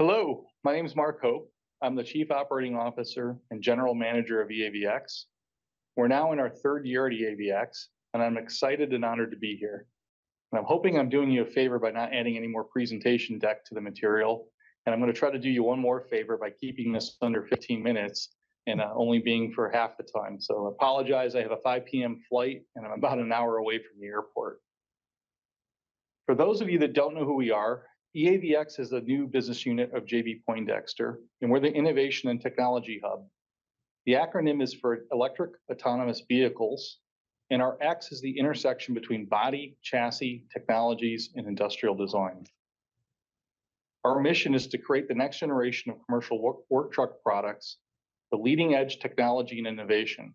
Hello, my name is Mark Hope. I'm the Chief Operating Officer and General Manager of EAVX. We're now in our third year at EAVX, and I'm excited and honored to be here. And I'm hoping I'm doing you a favor by not adding any more presentation deck to the material, and I'm gonna try to do you one more favor by keeping this under 15 minutes and uh, only being for half the time. So I apologize, I have a 5:00 P.M. flight, and I'm about an hour away from the airport. For those of you that don't know who we are, EAVX is a new business unit of J.B. Poindexter, and we're the Innovation and Technology Hub. The acronym is for Electric Autonomous Vehicles, and our X is the intersection between body, chassis, technologies, and industrial design. Our mission is to create the next generation of commercial work truck products, the leading-edge technology and innovation.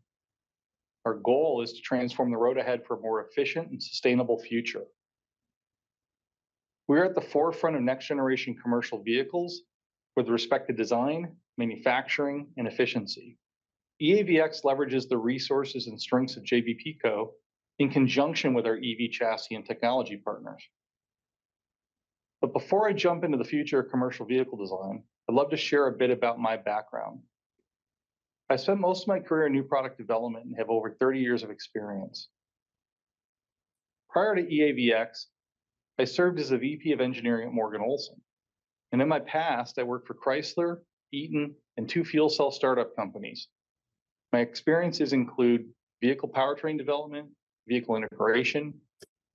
Our goal is to transform the road ahead for a more efficient and sustainable future. We're at the forefront of next-generation commercial vehicles with respect to design, manufacturing, and efficiency. EAVX leverages the resources and strengths of J.B. Poindexter in conjunction with our EV chassis and technology partners. But before I jump into the future of commercial vehicle design, I'd love to share a bit about my background. I spent most of my career in new product development and have over 30 years of experience. Prior to EAVX, I served as a VP of engineering at Morgan Olson, and in my past, I worked for Chrysler, Eaton, and two fuel cell startup companies. My experiences include vehicle powertrain development, vehicle integration,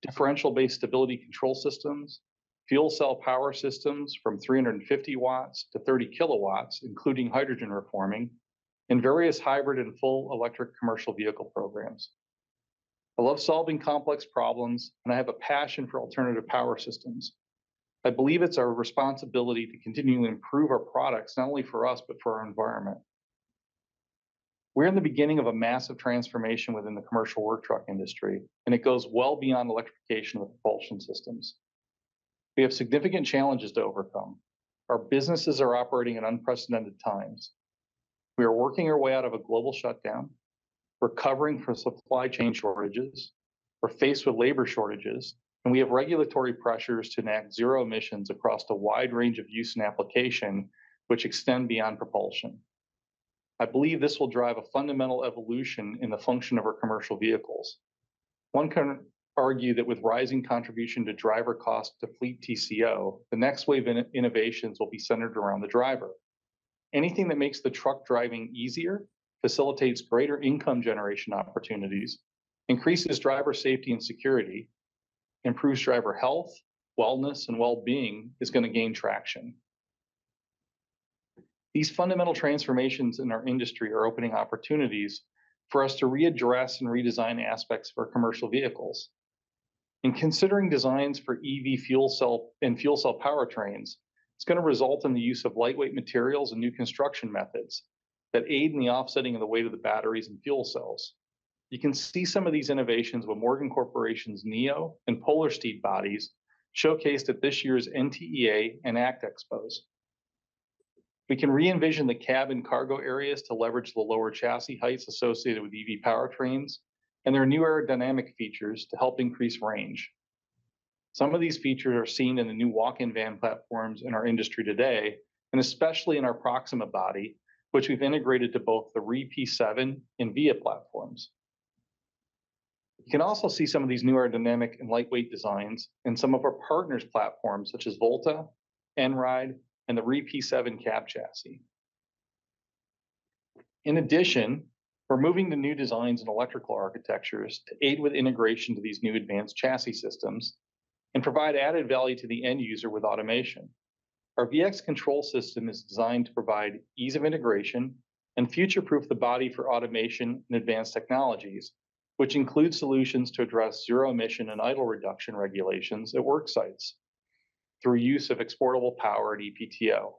differential-based stability control systems, fuel cell power systems from 350 watts to 30 kilowatts, including hydrogen reforming, and various hybrid and full electric commercial vehicle programs. I love solving complex problems, and I have a passion for alternative power systems. I believe it's our responsibility to continually improve our products, not only for us, but for our environment. We're in the beginning of a massive transformation within the commercial work truck industry, and it goes well beyond electrification of propulsion systems. We have significant challenges to overcome. Our businesses are operating in unprecedented times. We are working our way out of a global shutdown, recovering from supply chain shortages, we're faced with labor shortages, and we have regulatory pressures to enact zero emissions across a wide range of use and application, which extend beyond propulsion. I believe this will drive a fundamental evolution in the function of our commercial vehicles. One can argue that with rising contribution to driver cost to fleet TCO, the next wave in innovations will be centered around the driver. Anything that makes the truck driving easier, facilitates greater income generation opportunities, increases driver safety and security, improves driver health, wellness, and well-being, is gonna gain traction. These fundamental transformations in our industry are opening opportunities for us to readdress and redesign aspects of our commercial vehicles. In considering designs for EV fuel cell and fuel cell powertrains, it's gonna result in the use of lightweight materials and new construction methods that aid in the offsetting of the weight of the batteries and fuel cells. You can see some of these innovations with Morgan Corporation's NEO and Polar Steed bodies showcased at this year's NTEA and ACT Expos. We can re-envision the cab and cargo areas to leverage the lower chassis heights associated with EV powertrains, and there are new aerodynamic features to help increase range. Some of these features are seen in the new walk-in van platforms in our industry today, and especially in our Proxima body, which we've integrated to both the REE P7 and VIA platforms. You can also see some of these new aerodynamic and lightweight designs in some of our partners' platforms, such as Volta, Einride, and the REE P7 cab chassis. In addition, we're moving to new designs and electrical architectures to aid with integration to these new advanced chassis systems and provide added value to the end user with automation. Our VX control system is designed to provide ease of integration and future-proof the body for automation and advanced technologies, which include solutions to address zero emission and idle reduction regulations at work sites through use of exportable power at EPTO.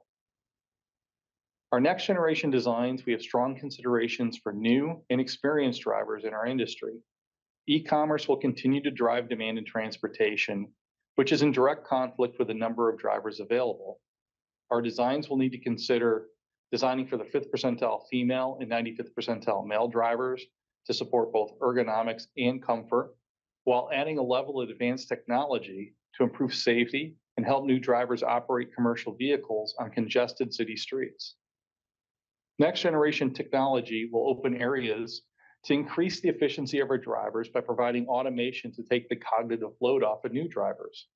Our next generation designs, we have strong considerations for new and experienced drivers in our industry. E-commerce will continue to drive demand in transportation, which is in direct conflict with the number of drivers available. Our designs will need to consider designing for the fifth percentile female and 95th percentile male drivers to support both ergonomics and comfort, while adding a level of advanced technology to improve safety and help new drivers operate commercial vehicles on congested city streets. Next generation technology will open areas to increase the efficiency of our drivers by providing automation to take the cognitive load off of new drivers.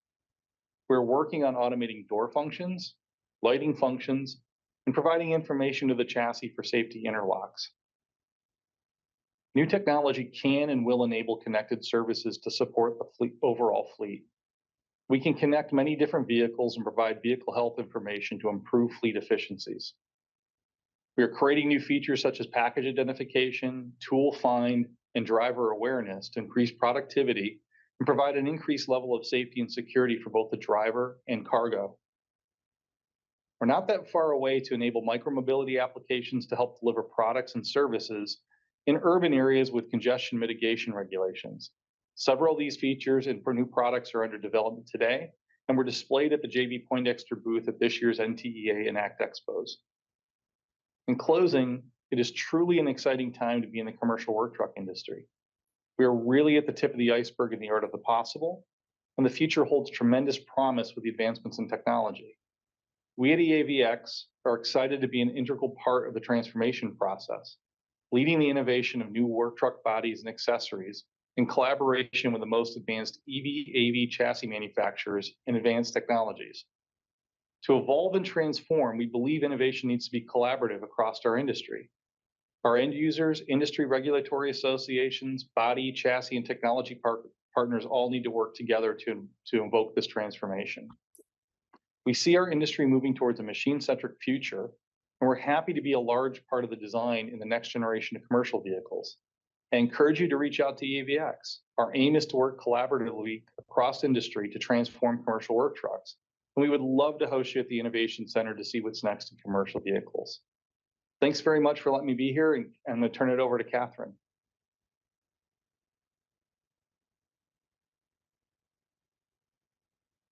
We're working on automating door functions, lighting functions, and providing information to the chassis for safety interlocks. New technology can and will enable connected services to support the fleet, overall fleet. We can connect many different vehicles and provide vehicle health information to improve fleet efficiencies. We are creating new features such as package identification, tool find, and driver awareness to increase productivity and provide an increased level of safety and security for both the driver and cargo. We're not that far away to enable micromobility applications to help deliver products and services in urban areas with congestion mitigation regulations. Several of these features and for new products are under development today and were displayed at the J.B. Poindexter booth at this year's NTEA and ACT Expos. In closing, it is truly an exciting time to be in the commercial work truck industry. We are really at the tip of the iceberg in the art of the possible, and the future holds tremendous promise with the advancements in technology. We at EAVX are excited to be an integral part of the transformation process, leading the innovation of new work truck bodies and accessories in collaboration with the most advanced EV, AV chassis manufacturers and advanced technologies. To evolve and transform, we believe innovation needs to be collaborative across our industry. Our end users, industry regulatory associations, body, chassis, and technology partners all need to work together to invoke this transformation. We see our industry moving towards a machine-centric future, and we're happy to be a large part of the design in the next generation of commercial vehicles. I encourage you to reach out to EAVX. Our aim is to work collaboratively across industry to transform commercial work trucks, and we would love to host you at the Innovation Center to see what's next in commercial vehicles. Thanks very much for letting me be here, and I'm gonna turn it over to Catherine.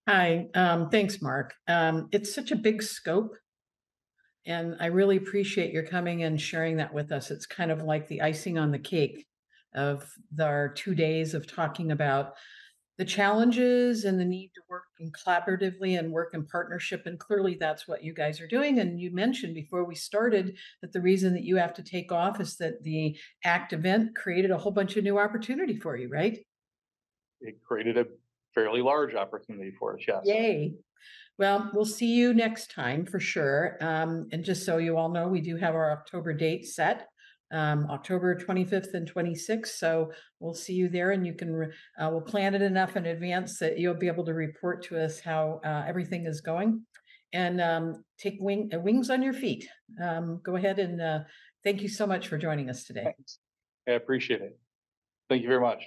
Hi, um, thanks, Mark. Um, it's such a big scope, and I really appreciate your coming and sharing that with us. It's kind of like the icing on the cake of our two days of talking about the challenges and the need to work collaboratively and work in partnership, and clearly that's what you guys are doing. And you mentioned before we started that the reason that you have to take off is that the ACT event created a whole bunch of new opportunity for you, right? It created a fairly large opportunity for us, yes. Yay! Well, we'll see you next time for sure. Um, and just so you all know, we do have our October date set, Um, October 25th and 26th. So we'll see you there, and you can uh, we'll plan it enough in advance that you'll be able to report to us how uh, everything is going. And um, take wing uh, wings on your feet. Um, Go ahead and thank you so much for joining us today. Thanks. I appreciate it. Thank you very much.